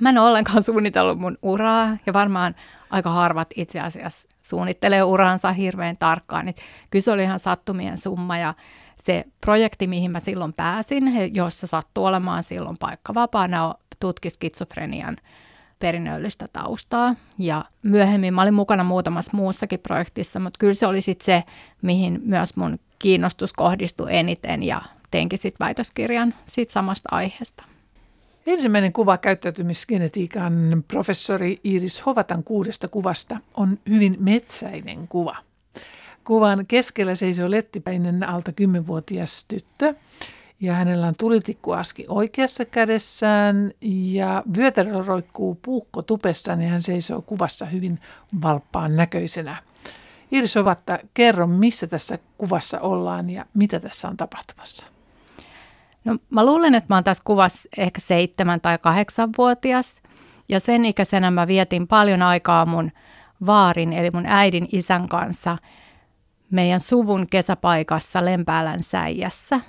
mä en ole ollenkaan suunnitellut mun uraa ja varmaan aika harvat itse asiassa suunnittelee uransa hirveän tarkkaan. Et kyllä se oli ihan sattumien summa ja se projekti, mihin mä silloin pääsin, jossa sattuu olemaan silloin paikka vapaana, tutki skitsofrenian perinnöllistä taustaa. Ja myöhemmin mä olin mukana muutamassa muussakin projektissa, mutta kyllä se oli sitten se, mihin myös mun kiinnostus kohdistui eniten ja teinkin sitten väitöskirjan siitä samasta aiheesta. Ensimmäinen kuva käyttäytymisgenetiikan professori Iiris Hovatan kuudesta kuvasta on hyvin metsäinen kuva. Kuvan keskellä seisoo lettipäinen alta 10-vuotias tyttö ja hänellä on tulitikkuaski oikeassa kädessään ja vyötäröllä roikkuu puukko tupessaan ja hän seisoo kuvassa hyvin valppaan näköisenä. Iiris Hovatta, kerro missä tässä kuvassa ollaan ja mitä tässä on tapahtumassa. No mä luulen, että mä oon tässä kuvassa ehkä seitsemän tai kahdeksanvuotias ja sen ikäisenä mä vietin paljon aikaa mun vaarin eli mun äidin isän kanssa meidän suvun kesäpaikassa Lempäälän säijässä.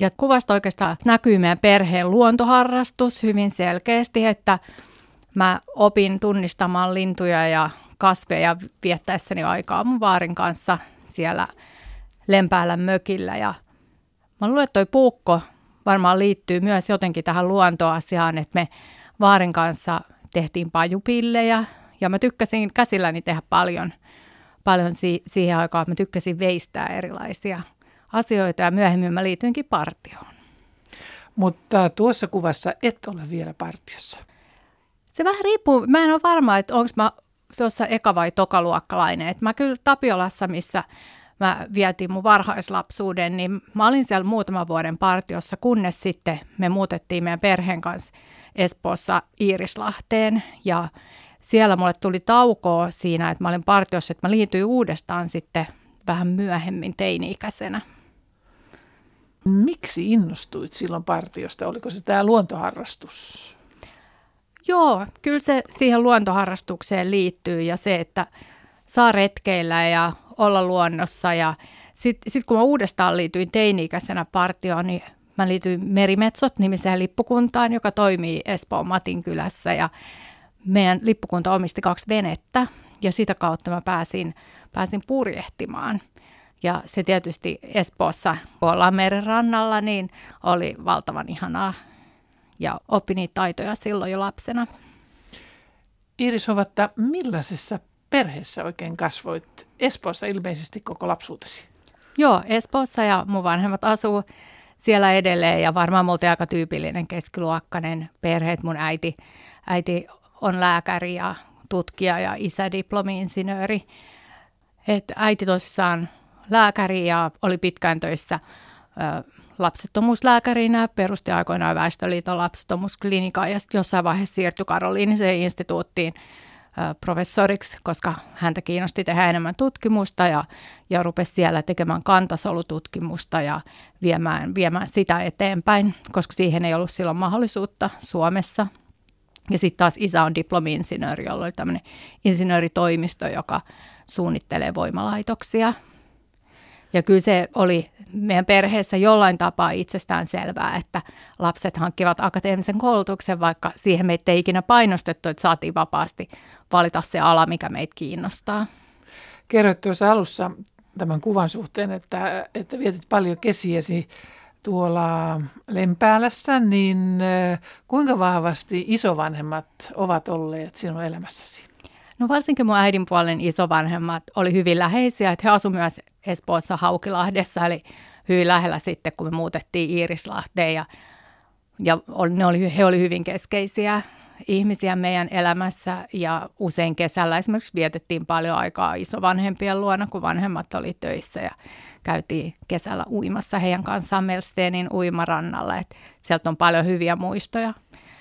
Ja kuvasta oikeastaan näkyy meidän perheen luontoharrastus hyvin selkeästi, että mä opin tunnistamaan lintuja ja kasveja viettäessäni aikaa mun vaarin kanssa siellä Lempäälän mökillä ja Mä luulen, että toi puukko varmaan liittyy myös jotenkin tähän luontoasiaan, että me Vaarin kanssa tehtiin pajupillejä ja mä tykkäsin käsilläni tehdä paljon, paljon si- siihen aikaan, mä tykkäsin veistää erilaisia asioita ja myöhemmin mä liityinkin partioon. Mutta tuossa kuvassa et ole vielä partiossa. Se vähän riippuu, mä en ole varma, että onko mä tuossa eka- vai tokaluokkalainen. Et mä kyllä Tapiolassa, missä mä vietin mun varhaislapsuuden, niin mä olin siellä muutaman vuoden partiossa, kunnes sitten me muutettiin meidän perheen kanssa Espoossa Iirislahteen ja siellä mulle tuli taukoa siinä, että mä olin partiossa, että mä liityin uudestaan sitten vähän myöhemmin teini-ikäisenä. Miksi innostuit silloin partiosta? Oliko se tämä luontoharrastus? Joo, kyllä se siihen luontoharrastukseen liittyy ja se, että saa retkeillä ja olla luonnossa. Ja sitten sit kun mä uudestaan liityin teini-ikäisenä partioon, niin mä liityin Merimetsot nimiseen lippukuntaan, joka toimii Espoon Matin kylässä. Ja meidän lippukunta omisti kaksi venettä ja sitä kautta mä pääsin, pääsin purjehtimaan. Ja se tietysti Espoossa, kun ollaan meren rannalla, niin oli valtavan ihanaa ja oppi niitä taitoja silloin jo lapsena. Iris Hovatta, millaisessa perheessä oikein kasvoit? Espoossa ilmeisesti koko lapsuutesi. Joo, Espoossa ja mun vanhemmat asuu siellä edelleen ja varmaan multa aika tyypillinen keskiluokkainen perhe. että mun äiti, äiti on lääkäri ja tutkija ja isä diplomi-insinööri. Et äiti tosissaan lääkäri ja oli pitkään töissä ö, lapsettomuuslääkärinä, perusti aikoinaan Väestöliiton lapsettomuusklinikan ja sitten jossain vaiheessa siirtyi Karoliiniseen instituuttiin professoriksi, koska häntä kiinnosti tehdä enemmän tutkimusta ja, ja rupesi siellä tekemään kantasolututkimusta ja viemään, viemään sitä eteenpäin, koska siihen ei ollut silloin mahdollisuutta Suomessa. Ja sitten taas isä on diplomi-insinööri, jolla oli tämmöinen insinööritoimisto, joka suunnittelee voimalaitoksia. Ja kyllä se oli meidän perheessä jollain tapaa itsestään selvää, että lapset hankkivat akateemisen koulutuksen, vaikka siihen meitä ei ikinä painostettu, että saatiin vapaasti valita se ala, mikä meitä kiinnostaa. Kerroit tuossa alussa tämän kuvan suhteen, että, että vietit paljon kesiesi tuolla Lempäälässä, niin kuinka vahvasti isovanhemmat ovat olleet sinun elämässäsi? No varsinkin mun äidin puolen isovanhemmat oli hyvin läheisiä, että he asuivat myös Espoossa Haukilahdessa, eli hyvin lähellä sitten, kun me muutettiin Iirislahteen ja, ja ne oli, he olivat hyvin keskeisiä ihmisiä meidän elämässä ja usein kesällä esimerkiksi vietettiin paljon aikaa isovanhempien luona, kun vanhemmat oli töissä ja käytiin kesällä uimassa heidän kanssaan Melsteenin uimarannalla. Et sieltä on paljon hyviä muistoja.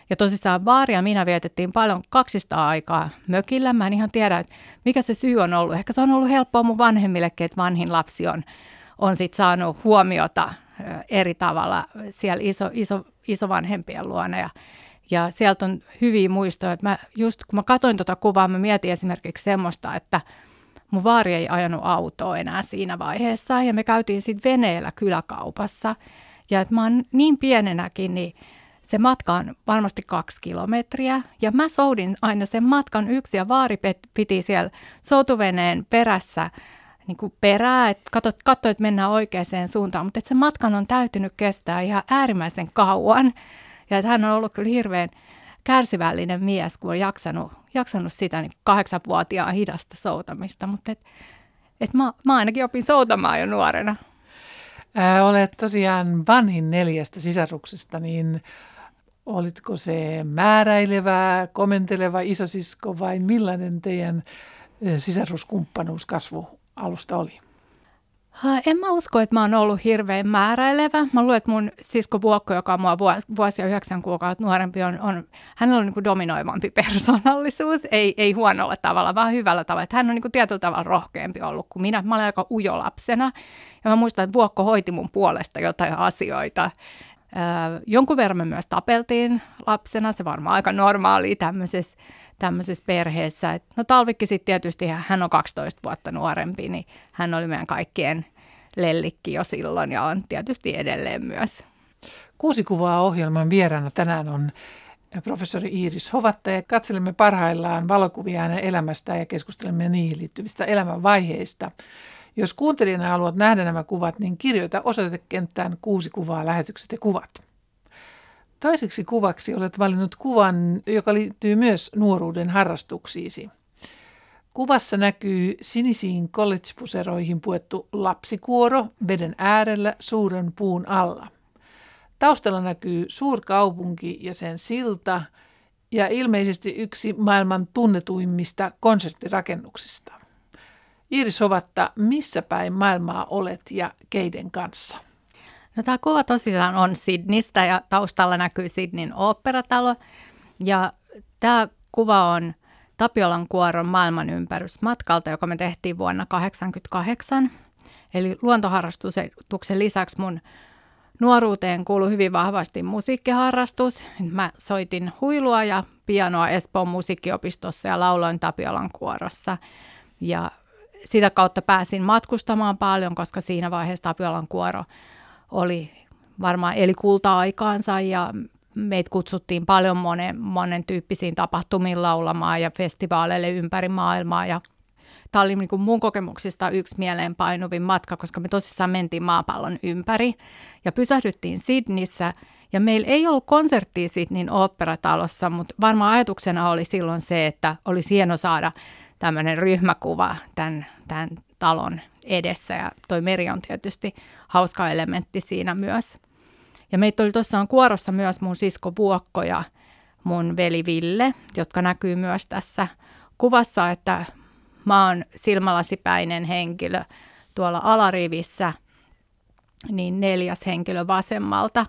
Ja tosissaan Vaari ja minä vietettiin paljon kaksista aikaa mökillä. Mä en ihan tiedä, että mikä se syy on ollut. Ehkä se on ollut helppoa mun vanhemmillekin, että vanhin lapsi on, on sit saanut huomiota eri tavalla siellä iso, iso, isovanhempien luona. Ja, ja sieltä on hyviä muistoja. Mä just kun mä katsoin tuota kuvaa, mä mietin esimerkiksi semmoista, että mun vaari ei ajanut autoa enää siinä vaiheessa. Ja me käytiin sitten veneellä kyläkaupassa. Ja että mä oon niin pienenäkin, niin se matka on varmasti kaksi kilometriä. Ja mä soudin aina sen matkan yksi ja vaari piti siellä soutuveneen perässä niin kuin perää, että katsot, katso, että mennään oikeaan suuntaan, mutta se matkan on täytynyt kestää ihan äärimmäisen kauan. Ja hän on ollut kyllä hirveän kärsivällinen mies, kun on jaksanut, jaksanut sitä niin kahdeksanvuotiaan hidasta soutamista, mutta et, et mä, mä ainakin opin soutamaan jo nuorena. Ää, olet tosiaan vanhin neljästä sisaruksesta, niin olitko se määräilevä, komenteleva isosisko vai millainen teidän sisaruskumppanuus kasvu alusta oli? En mä usko, että mä oon ollut hirveän määräilevä. Mä luulen, että mun sisko Vuokko, joka on mua vuosia yhdeksän kuukautta nuorempi, on, on hänellä on niin kuin dominoivampi persoonallisuus. Ei, ei huonolla tavalla, vaan hyvällä tavalla. Että hän on niin kuin tietyllä tavalla rohkeampi ollut kuin minä. Mä olin aika ujo lapsena. Ja mä muistan, että Vuokko hoiti mun puolesta jotain asioita. Jonkun verran me myös tapeltiin lapsena. Se varmaan aika normaali tämmöisessä tämmöisessä perheessä. Et, no Talvikki sitten tietysti, hän on 12 vuotta nuorempi, niin hän oli meidän kaikkien lellikki jo silloin ja on tietysti edelleen myös. Kuusi kuvaa ohjelman vieraana tänään on professori Iiris Hovatta ja katselemme parhaillaan valokuvia hänen elämästään ja keskustelemme niihin liittyvistä elämänvaiheista. Jos kuuntelijana haluat nähdä nämä kuvat, niin kirjoita osoitekenttään kuusi kuvaa, lähetykset ja kuvat. Toiseksi kuvaksi olet valinnut kuvan, joka liittyy myös nuoruuden harrastuksiisi. Kuvassa näkyy sinisiin college-puseroihin puettu lapsikuoro veden äärellä suuren puun alla. Taustalla näkyy suurkaupunki ja sen silta ja ilmeisesti yksi maailman tunnetuimmista konserttirakennuksista. Iiris Hovatta, missä päin maailmaa olet ja keiden kanssa? No tämä kuva tosiaan on Sydneystä ja taustalla näkyy Sydneyn oopperatalo. Ja tämä kuva on Tapiolan kuoron maailmanympärysmatkalta, joka me tehtiin vuonna 1988. Eli luontoharrastuksen lisäksi mun nuoruuteen kuului hyvin vahvasti musiikkiharrastus. Mä soitin huilua ja pianoa Espoon musiikkiopistossa ja lauloin Tapiolan kuorossa. Ja sitä kautta pääsin matkustamaan paljon, koska siinä vaiheessa Tapiolan kuoro oli varmaan eli kulta-aikaansa ja meitä kutsuttiin paljon monen, monen tyyppisiin tapahtumiin laulamaan ja festivaaleille ympäri maailmaa ja Tämä oli niin mun kokemuksista yksi mieleenpainuvin matka, koska me tosissaan mentiin maapallon ympäri ja pysähdyttiin Sydneyssä. Ja meillä ei ollut konserttia Sydneyn oopperatalossa, mutta varmaan ajatuksena oli silloin se, että olisi hieno saada tämmöinen ryhmäkuva tämän, tämän talon edessä ja toi meri on tietysti hauska elementti siinä myös. Ja meitä oli tuossa kuorossa myös mun sisko Vuokko ja mun veli Ville, jotka näkyy myös tässä kuvassa, että mä oon silmälasipäinen henkilö tuolla alarivissä, niin neljäs henkilö vasemmalta.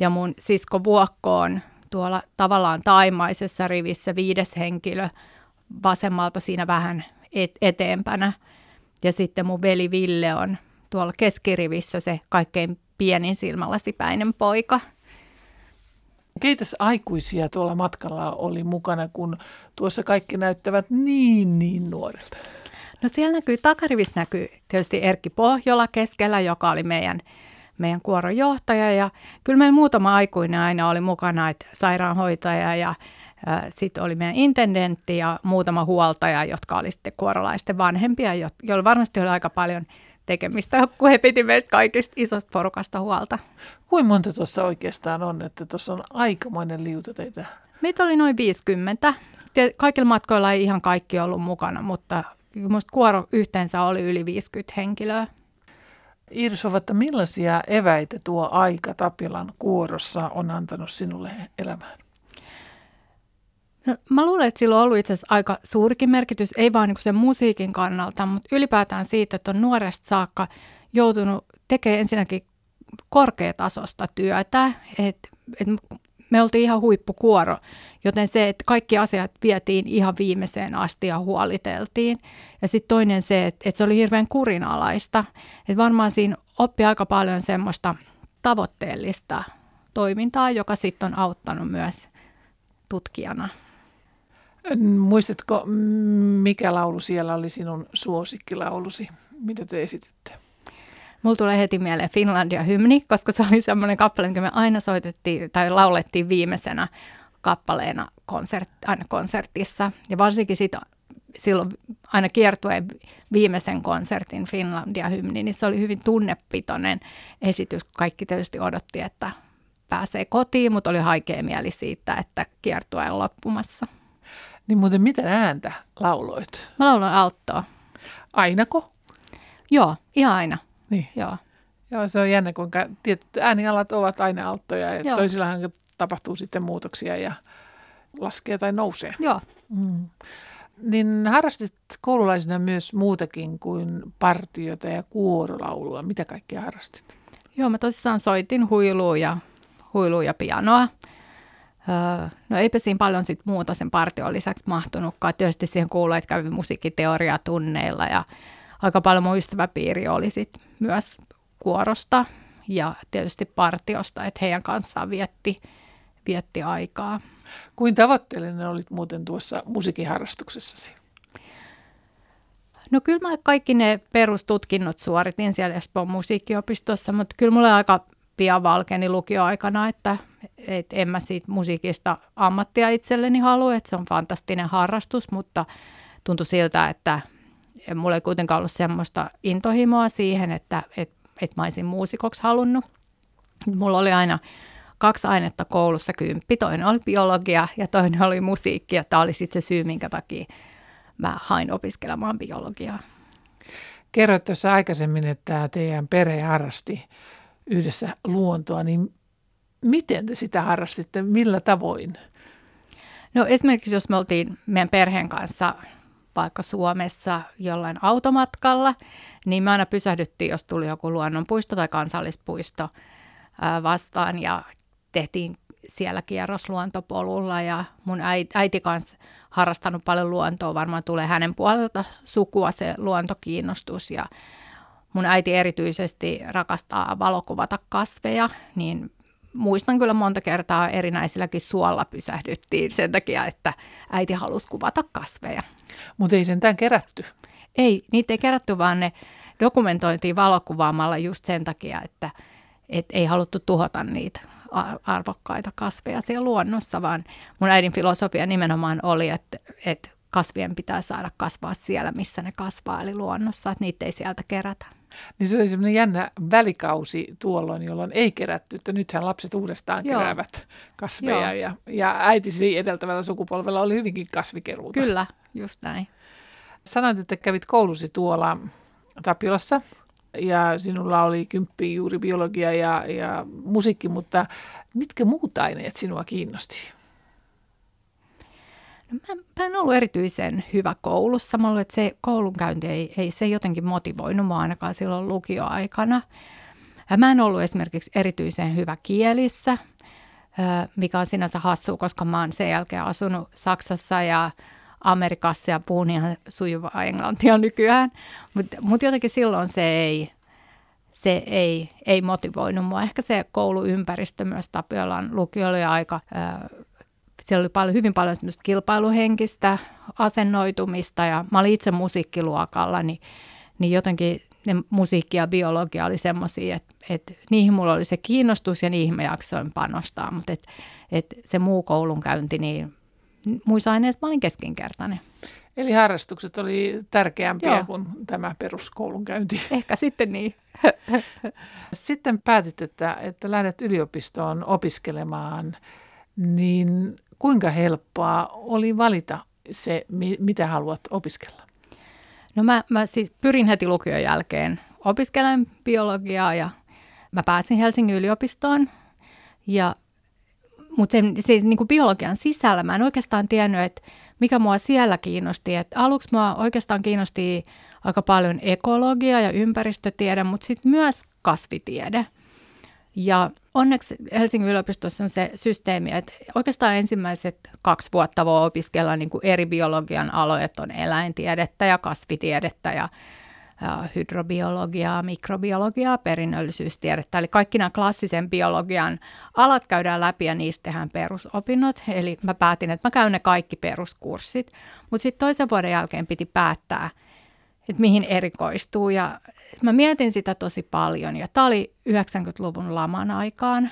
Ja mun sisko Vuokko on tuolla tavallaan taimaisessa rivissä viides henkilö vasemmalta siinä vähän et- eteenpänä. Ja sitten mun veli Ville on tuolla keskirivissä se kaikkein pienin silmälasipäinen poika. Keitäs aikuisia tuolla matkalla oli mukana, kun tuossa kaikki näyttävät niin niin nuorilta? No siellä näkyy, takarivissä näkyy tietysti Erkki Pohjola keskellä, joka oli meidän, meidän kuoron johtaja. Ja kyllä meillä muutama aikuinen aina oli mukana, että sairaanhoitaja ja sitten oli meidän intendentti ja muutama huoltaja, jotka oli sitten kuorolaisten vanhempia, joilla varmasti oli aika paljon tekemistä, kun he piti meistä kaikista isosta porukasta huolta. Kuin monta tuossa oikeastaan on, että tuossa on aikamoinen liuta teitä? Meitä oli noin 50. Kaikilla matkoilla ei ihan kaikki ollut mukana, mutta minusta kuoro yhteensä oli yli 50 henkilöä. Iiris että millaisia eväitä tuo aika Tapilan kuorossa on antanut sinulle elämään? No, mä luulen, että sillä on ollut itse asiassa aika suurikin merkitys, ei vain niin sen musiikin kannalta, mutta ylipäätään siitä, että on nuoresta saakka joutunut tekemään ensinnäkin korkeatasosta työtä, että et me oltiin ihan huippukuoro, joten se, että kaikki asiat vietiin ihan viimeiseen asti ja huoliteltiin. Ja sitten toinen se, että, että se oli hirveän kurinalaista, että varmaan siinä oppi aika paljon semmoista tavoitteellista toimintaa, joka sitten on auttanut myös tutkijana. Muistatko, mikä laulu siellä oli sinun suosikkilaulusi, mitä te esititte? Mulla tulee heti mieleen Finlandia-hymni, koska se oli semmoinen kappale, mikä me aina soitettiin tai laulettiin viimeisenä kappaleena konsert, aina konsertissa. Ja varsinkin sit, silloin aina kiertueen viimeisen konsertin Finlandia-hymni, niin se oli hyvin tunnepitoinen esitys. Kaikki tietysti odotti, että pääsee kotiin, mutta oli haikea mieli siitä, että kiertue on loppumassa. Niin muuten mitä ääntä lauloit? Mä lauloin alttoa. Ainako? Joo, ihan aina. Niin. Joo. Joo, se on jännä, kuinka tietyt äänialat ovat aina alttoja ja Joo. toisillahan tapahtuu sitten muutoksia ja laskee tai nousee. Joo. Mm. Niin harrastit koululaisena myös muutakin kuin partiota ja kuorolaulua. Mitä kaikkea harrastit? Joo, mä tosissaan soitin huilua ja, huilua ja pianoa. Öö, no eipä siinä paljon sit muuta sen partion lisäksi mahtunutkaan. Tietysti siihen kuului, että kävi musiikkiteoriatunneilla ja aika paljon mun ystäväpiiri oli sit myös kuorosta ja tietysti partiosta, että heidän kanssaan vietti, vietti aikaa. Kuin tavoitteellinen olit muuten tuossa musiikiharrastuksessasi? No kyllä mä kaikki ne perustutkinnot suoritin siellä Espoon musiikkiopistossa, mutta kyllä mulle aika pian valkeni lukioaikana, että et en mä siitä musiikista ammattia itselleni halua, että se on fantastinen harrastus, mutta tuntui siltä, että mulla ei kuitenkaan ollut semmoista intohimoa siihen, että et, et mä olisin muusikoksi halunnut. Mulla oli aina kaksi ainetta koulussa kymppi, toinen oli biologia ja toinen oli musiikki, ja tämä oli sitten se syy, minkä takia mä hain opiskelemaan biologiaa. Kerroit tuossa aikaisemmin, että teidän perhe harrasti yhdessä luontoa, niin miten te sitä harrastitte, millä tavoin? No esimerkiksi jos me oltiin meidän perheen kanssa vaikka Suomessa jollain automatkalla, niin me aina pysähdyttiin, jos tuli joku luonnonpuisto tai kansallispuisto vastaan ja tehtiin siellä kierrosluontopolulla ja mun äiti, äiti kanssa harrastanut paljon luontoa, varmaan tulee hänen puolelta sukua se luontokiinnostus ja mun äiti erityisesti rakastaa valokuvata kasveja, niin muistan kyllä monta kertaa erinäisilläkin suolla pysähdyttiin sen takia, että äiti halusi kuvata kasveja. Mutta ei sentään kerätty. Ei, niitä ei kerätty, vaan ne dokumentoitiin valokuvaamalla just sen takia, että et ei haluttu tuhota niitä arvokkaita kasveja siellä luonnossa, vaan mun äidin filosofia nimenomaan oli, että, että kasvien pitää saada kasvaa siellä, missä ne kasvaa, eli luonnossa, että niitä ei sieltä kerätä. Niin se oli semmoinen jännä välikausi tuolloin, jolloin ei kerätty, että nythän lapset uudestaan Joo. keräävät kasveja ja, ja äitisi edeltävällä sukupolvella oli hyvinkin kasvikeruuta. Kyllä, just näin. Sanoit, että kävit koulusi tuolla Tapiolassa ja sinulla oli kymppi juuri biologia ja, ja musiikki, mutta mitkä muut aineet sinua kiinnosti? No mä, mä en ollut erityisen hyvä koulussa. Ollut, että se koulunkäynti ei, ei se jotenkin motivoinut mua ainakaan silloin lukioaikana. Mä en ollut esimerkiksi erityisen hyvä kielissä, mikä on sinänsä hassu, koska mä oon sen jälkeen asunut Saksassa ja Amerikassa ja puhun ihan sujuvaa englantia nykyään. Mutta mut jotenkin silloin se ei, se ei, ei motivoinut mua. Ehkä se kouluympäristö myös Tapiolan lukio oli aika, äh, siellä oli paljon, hyvin paljon semmoista kilpailuhenkistä asennoitumista ja mä olin itse musiikkiluokalla, niin, niin jotenkin ne musiikki ja biologia oli semmoisia, että, että niihin mulla oli se kiinnostus ja niihin mä jaksoin panostaa, mutta et, et se muu koulunkäynti, niin muissa aineissa mä olin keskinkertainen. Eli harrastukset oli tärkeämpiä Joo. kuin tämä peruskoulun käynti. Ehkä sitten niin. Sitten päätit, että, että lähdet yliopistoon opiskelemaan, niin kuinka helppoa oli valita se, mitä haluat opiskella? No mä, mä siis pyrin heti lukion jälkeen opiskelemaan biologiaa ja mä pääsin Helsingin yliopistoon ja mutta sen, se niin kuin biologian sisällä mä en oikeastaan tiennyt, että mikä mua siellä kiinnosti. Et aluksi mua oikeastaan kiinnosti aika paljon ekologia ja ympäristötiede, mutta sitten myös kasvitiede. Ja onneksi Helsingin yliopistossa on se systeemi, että oikeastaan ensimmäiset kaksi vuotta voi opiskella niin kuin eri biologian aloja, että on eläintiedettä ja kasvitiedettä ja hydrobiologiaa, mikrobiologiaa, perinnöllisyystiedettä. Eli kaikki nämä klassisen biologian alat käydään läpi ja niistä tehdään perusopinnot. Eli mä päätin, että mä käyn ne kaikki peruskurssit. Mutta sitten toisen vuoden jälkeen piti päättää, että mihin erikoistuu. Ja mä mietin sitä tosi paljon ja tämä oli 90-luvun laman aikaan.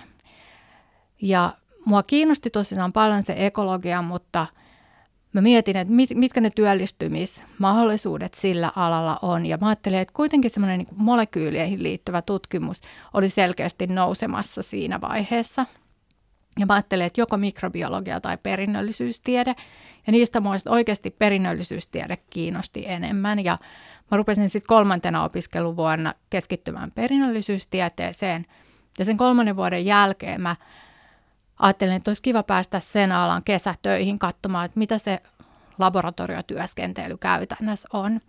Ja mua kiinnosti tosiaan paljon se ekologia, mutta mä mietin, että mit, mitkä ne työllistymismahdollisuudet sillä alalla on. Ja mä ajattelin, että kuitenkin semmoinen niin molekyyleihin liittyvä tutkimus oli selkeästi nousemassa siinä vaiheessa. Ja mä ajattelin, että joko mikrobiologia tai perinnöllisyystiede. Ja niistä mua oikeasti perinnöllisyystiede kiinnosti enemmän. Ja mä rupesin sitten kolmantena opiskeluvuonna keskittymään perinnöllisyystieteeseen. Ja sen kolmannen vuoden jälkeen mä ajattelin, että olisi kiva päästä sen alan kesätöihin katsomaan, että mitä se laboratoriotyöskentely käytännössä on.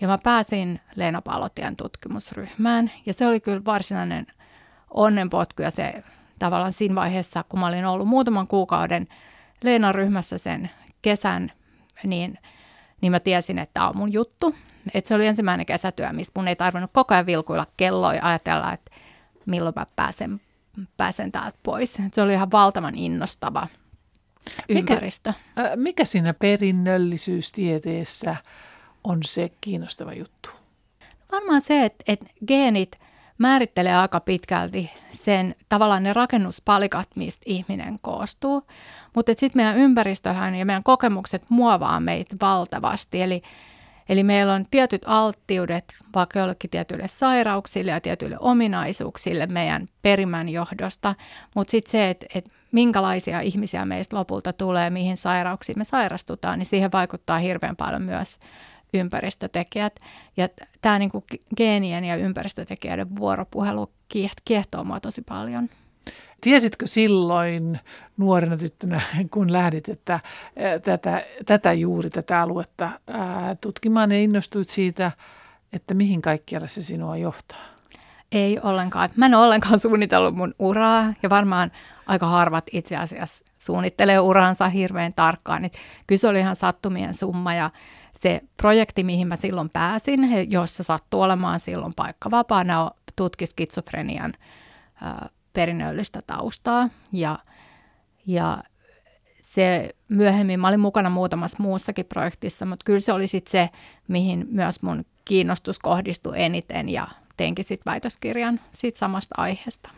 Ja mä pääsin Leena Palotien tutkimusryhmään ja se oli kyllä varsinainen onnenpotku ja se tavallaan siinä vaiheessa, kun mä olin ollut muutaman kuukauden Leenan ryhmässä sen kesän, niin, niin mä tiesin, että tämä on mun juttu. Et se oli ensimmäinen kesätyö, missä mun ei tarvinnut koko ajan vilkuilla kelloa ja ajatella, että milloin mä pääsen pääsen täältä pois. Se oli ihan valtavan innostava ympäristö. Mikä, mikä siinä perinnöllisyystieteessä on se kiinnostava juttu? Varmaan se, että, että geenit määrittelee aika pitkälti sen tavallaan ne rakennuspalikat, mistä ihminen koostuu. Mutta sitten meidän ympäristöhän ja meidän kokemukset muovaa meitä valtavasti. Eli Eli meillä on tietyt alttiudet vaikka jollekin tietyille sairauksille ja tietyille ominaisuuksille meidän perimän johdosta, mutta sitten se, että, että minkälaisia ihmisiä meistä lopulta tulee, mihin sairauksiin me sairastutaan, niin siihen vaikuttaa hirveän paljon myös ympäristötekijät. Ja tämä niin geenien ja ympäristötekijöiden vuoropuhelu kiehtoo mua tosi paljon. Tiesitkö silloin nuorena tyttönä, kun lähdit, että tätä, tätä juuri tätä aluetta ää, tutkimaan ja innostuit siitä, että mihin kaikkialle se sinua johtaa? Ei ollenkaan. Mä en ole ollenkaan suunnitellut mun uraa ja varmaan aika harvat itse asiassa suunnittelee uransa hirveän tarkkaan. Et kyllä se oli ihan sattumien summa ja se projekti, mihin mä silloin pääsin, jossa sattuu olemaan silloin paikka vapaana, tutki skitsofrenian perinnöllistä taustaa ja, ja se myöhemmin, mä olin mukana muutamassa muussakin projektissa, mutta kyllä se oli sitten se, mihin myös mun kiinnostus kohdistui eniten ja teinkin sitten väitöskirjan siitä samasta aiheesta.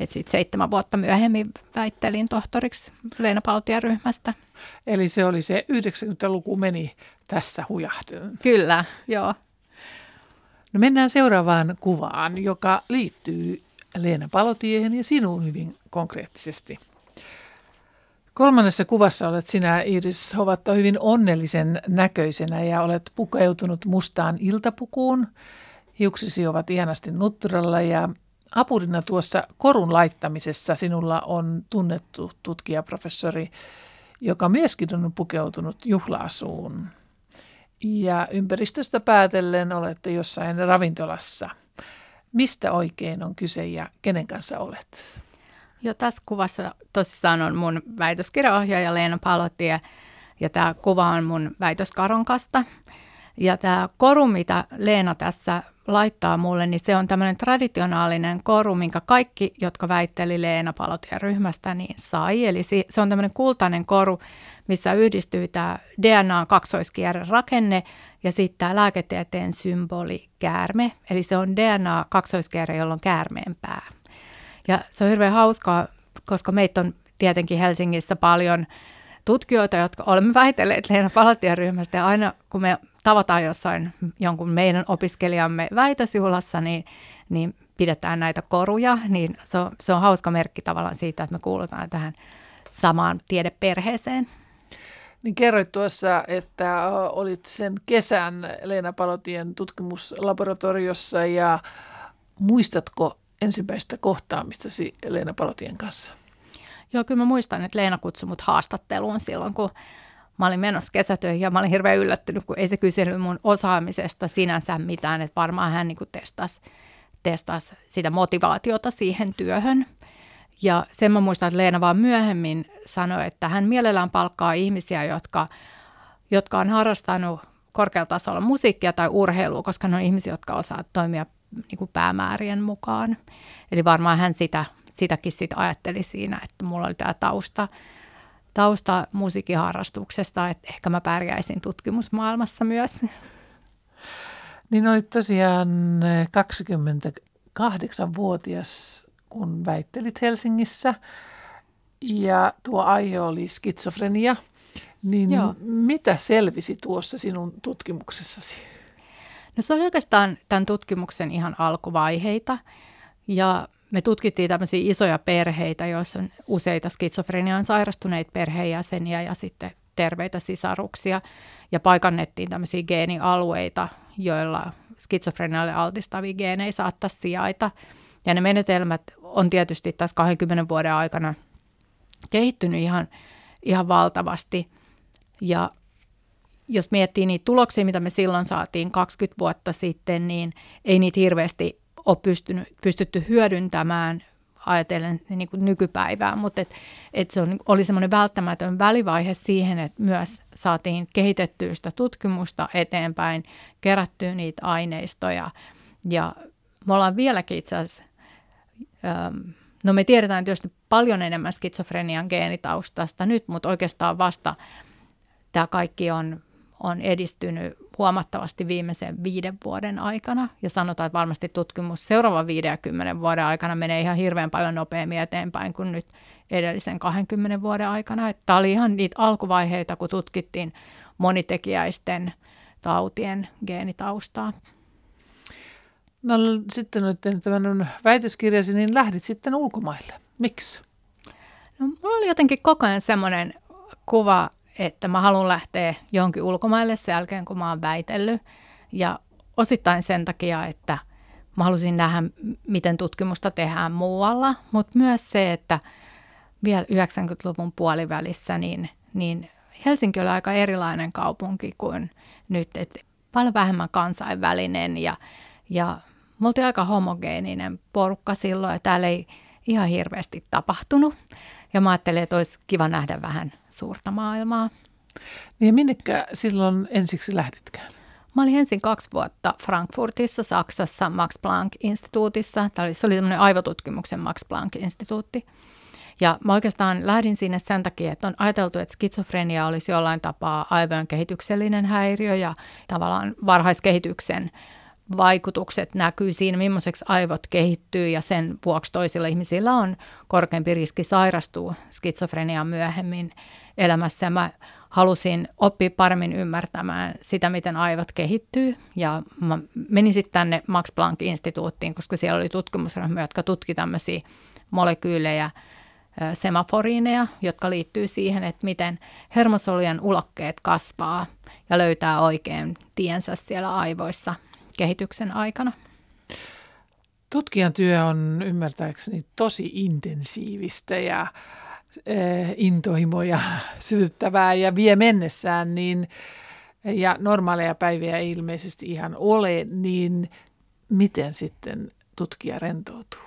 Et sitten seitsemän vuotta myöhemmin väittelin tohtoriksi Leena Paltien ryhmästä. Eli se oli se 90-luku meni tässä hujahtunut. Kyllä, joo. No mennään seuraavaan kuvaan, joka liittyy Leena Palotiehen ja sinuun hyvin konkreettisesti. Kolmannessa kuvassa olet sinä, Iris Hovatta, hyvin onnellisen näköisenä ja olet pukeutunut mustaan iltapukuun. Hiuksisi ovat ihanasti nutturalla ja apurina tuossa korun laittamisessa sinulla on tunnettu tutkijaprofessori, joka myöskin on pukeutunut juhlaasuun. Ja ympäristöstä päätellen olette jossain ravintolassa – Mistä oikein on kyse ja kenen kanssa olet? Jo tässä kuvassa tosissaan on mun väitöskirjaohjaaja Leena Palotie ja tämä kuva on mun väitöskaronkasta. Ja tämä koru, mitä Leena tässä laittaa mulle, niin se on tämmöinen traditionaalinen koru, minkä kaikki, jotka väitteli Leena Palotien ryhmästä, niin sai. Eli se on tämmöinen kultainen koru, missä yhdistyy tämä DNA-kaksoiskierren rakenne ja sitten tämä lääketieteen symboli käärme. Eli se on DNA-kaksoiskierre, jolla on käärmeen pää. Ja se on hirveän hauskaa, koska meitä on tietenkin Helsingissä paljon tutkijoita, jotka olemme väitelleet Leena Palatien ryhmästä. Ja aina kun me tavataan jossain jonkun meidän opiskelijamme väitösjuhlassa, niin, niin pidetään näitä koruja. Niin se on, se on hauska merkki tavallaan siitä, että me kuulutaan tähän samaan tiedeperheeseen. Niin kerroit tuossa, että olit sen kesän Leena Palotien tutkimuslaboratoriossa ja muistatko ensimmäistä kohtaamistasi Leena Palotien kanssa? Joo, kyllä mä muistan, että Leena kutsui mut haastatteluun silloin, kun mä olin menossa kesätöihin ja mä olin hirveän yllättynyt, kun ei se kysynyt mun osaamisesta sinänsä mitään, että varmaan hän niin testasi, testasi sitä motivaatiota siihen työhön. Ja sen mä muistan, että Leena vaan myöhemmin sanoi, että hän mielellään palkkaa ihmisiä, jotka, jotka on harrastanut korkealla tasolla musiikkia tai urheilua, koska ne on ihmisiä, jotka osaa toimia niin kuin päämäärien mukaan. Eli varmaan hän sitä, sitäkin sit ajatteli siinä, että mulla oli tämä tausta, tausta musiikiharrastuksesta, että ehkä mä pärjäisin tutkimusmaailmassa myös. Niin olit tosiaan 28-vuotias, kun väittelit Helsingissä ja tuo aihe oli skitsofrenia. Niin Joo. mitä selvisi tuossa sinun tutkimuksessasi? No se oli oikeastaan tämän tutkimuksen ihan alkuvaiheita. Ja me tutkittiin tämmöisiä isoja perheitä, joissa on useita skitsofreniaan sairastuneita perheenjäseniä ja sitten terveitä sisaruksia. Ja paikannettiin tämmöisiä geenialueita, joilla skitsofrenialle altistavia geenejä saattaisi sijaita. Ja ne menetelmät on tietysti tässä 20 vuoden aikana kehittynyt ihan, ihan valtavasti. Ja jos miettii niitä tuloksia, mitä me silloin saatiin 20 vuotta sitten, niin ei niitä hirveästi ole pystynyt, pystytty hyödyntämään ajatellen niin kuin nykypäivää, mutta et, et se on, oli semmoinen välttämätön välivaihe siihen, että myös saatiin kehitettyä sitä tutkimusta eteenpäin, kerättyä niitä aineistoja. Ja me ollaan vieläkin itse asiassa, ähm, no me tiedetään tietysti paljon enemmän skitsofrenian geenitaustasta nyt, mutta oikeastaan vasta tämä kaikki on on edistynyt huomattavasti viimeisen viiden vuoden aikana. Ja sanotaan, että varmasti tutkimus seuraavan 50 vuoden aikana menee ihan hirveän paljon nopeammin eteenpäin kuin nyt edellisen 20 vuoden aikana. Tämä oli ihan niitä alkuvaiheita, kun tutkittiin monitekijäisten tautien geenitaustaa. No sitten nyt tämän väitöskirjasi, niin lähdit sitten ulkomaille. Miksi? No, mulla oli jotenkin koko ajan semmoinen kuva että mä haluan lähteä johonkin ulkomaille sen jälkeen, kun mä oon väitellyt. Ja osittain sen takia, että mä halusin nähdä, miten tutkimusta tehdään muualla, mutta myös se, että vielä 90-luvun puolivälissä, niin, niin Helsinki oli aika erilainen kaupunki kuin nyt, että paljon vähemmän kansainvälinen ja, ja me oltiin aika homogeeninen porukka silloin ja täällä ei ihan hirveästi tapahtunut. Ja mä ajattelin, että olisi kiva nähdä vähän suurta maailmaa. Niin ja minnekä silloin ensiksi lähditkään? Mä olin ensin kaksi vuotta Frankfurtissa, Saksassa, Max Planck-instituutissa. Tämä oli, se oli semmoinen aivotutkimuksen Max Planck-instituutti. Ja mä oikeastaan lähdin sinne sen takia, että on ajateltu, että skitsofrenia olisi jollain tapaa aivojen kehityksellinen häiriö ja tavallaan varhaiskehityksen vaikutukset näkyy siinä, millaiseksi aivot kehittyy ja sen vuoksi toisilla ihmisillä on korkeampi riski sairastua skitsofreniaan myöhemmin elämässä. Mä halusin oppia paremmin ymmärtämään sitä, miten aivot kehittyy ja mä menin sitten tänne Max Planck-instituuttiin, koska siellä oli tutkimusryhmä, jotka tutki tämmöisiä molekyylejä, semaforiineja, jotka liittyy siihen, että miten hermosolujen ulokkeet kasvaa ja löytää oikein tiensä siellä aivoissa kehityksen aikana. Tutkijan työ on ymmärtääkseni tosi intensiivistä ja eh, intohimoja sytyttävää ja vie mennessään, niin, ja normaaleja päiviä ei ilmeisesti ihan ole, niin miten sitten tutkija rentoutuu?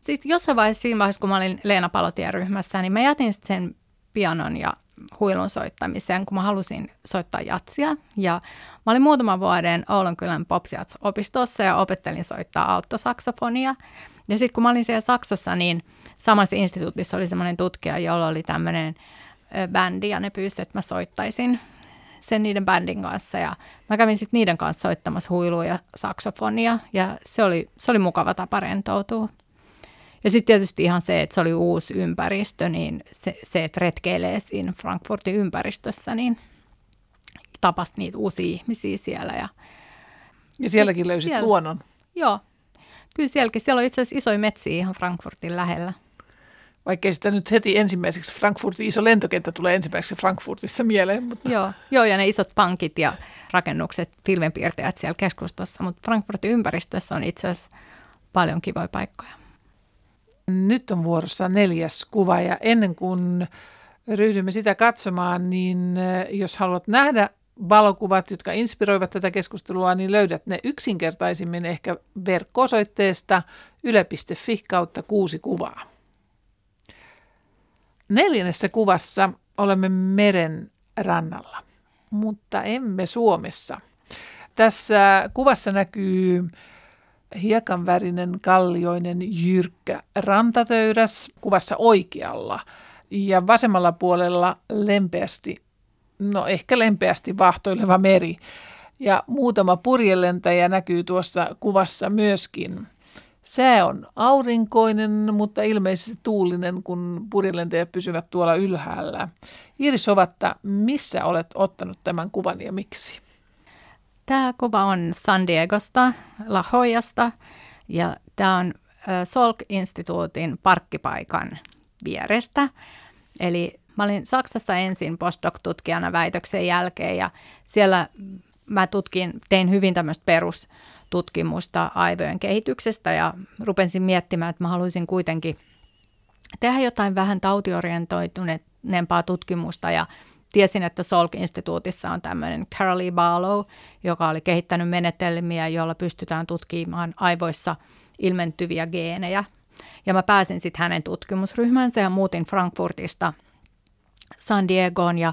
Siis jossain vaiheessa, siinä vaiheessa, kun mä olin Leena Palotien ryhmässä, niin mä jätin sen pianon ja huilun soittamiseen, kun mä halusin soittaa jatsia. Ja mä olin muutaman vuoden Oulunkylän Popsjats-opistossa ja opettelin soittaa alttosaksofonia. Ja sitten kun mä olin siellä Saksassa, niin samassa instituutissa oli semmoinen tutkija, jolla oli tämmöinen bändi ja ne pyysi, että mä soittaisin sen niiden bändin kanssa ja mä kävin sitten niiden kanssa soittamassa huilua ja saksofonia ja se oli, se oli mukava tapa rentoutua. Ja sitten tietysti ihan se, että se oli uusi ympäristö, niin se, se että retkeilee siinä Frankfurtin ympäristössä, niin tapasi niitä uusia ihmisiä siellä. Ja, ja sielläkin löysit siellä, luonnon. Joo, kyllä sielläkin. Siellä on itse asiassa isoja metsiä ihan Frankfurtin lähellä. Vaikkei sitä nyt heti ensimmäiseksi Frankfurtin iso lentokenttä tulee ensimmäiseksi Frankfurtissa mieleen. Mutta. Joo, joo, ja ne isot pankit ja rakennukset, filmenpiirtäjät siellä keskustassa, mutta Frankfurtin ympäristössä on itse asiassa paljon kivoja paikkoja. Nyt on vuorossa neljäs kuva ja ennen kuin ryhdymme sitä katsomaan, niin eh, jos haluat nähdä valokuvat, jotka inspiroivat tätä keskustelua, niin löydät ne yksinkertaisimmin ehkä verkko-osoitteesta yle.fi kautta kuusi kuvaa. Neljännessä kuvassa olemme meren rannalla, mutta emme Suomessa. Tässä kuvassa näkyy hiekanvärinen, kallioinen, jyrkkä rantatöyräs kuvassa oikealla ja vasemmalla puolella lempeästi, no ehkä lempeästi vahtoileva meri. Ja muutama purjelentäjä näkyy tuossa kuvassa myöskin. Sää on aurinkoinen, mutta ilmeisesti tuulinen, kun purjelentäjät pysyvät tuolla ylhäällä. Iris Ovatta, missä olet ottanut tämän kuvan ja miksi? Tämä kuva on San Diegosta, La Jollasta, ja tämä on Salk-instituutin parkkipaikan vierestä. Eli mä olin Saksassa ensin postdoc-tutkijana väitöksen jälkeen ja siellä mä tutkin, tein hyvin tämmöistä perustutkimusta aivojen kehityksestä ja rupensin miettimään, että mä haluaisin kuitenkin tehdä jotain vähän tautiorientoituneempaa tutkimusta ja tiesin, että Salk-instituutissa on tämmöinen Carolee Barlow, joka oli kehittänyt menetelmiä, joilla pystytään tutkimaan aivoissa ilmentyviä geenejä. Ja mä pääsin sitten hänen tutkimusryhmänsä ja muutin Frankfurtista San Diegoon ja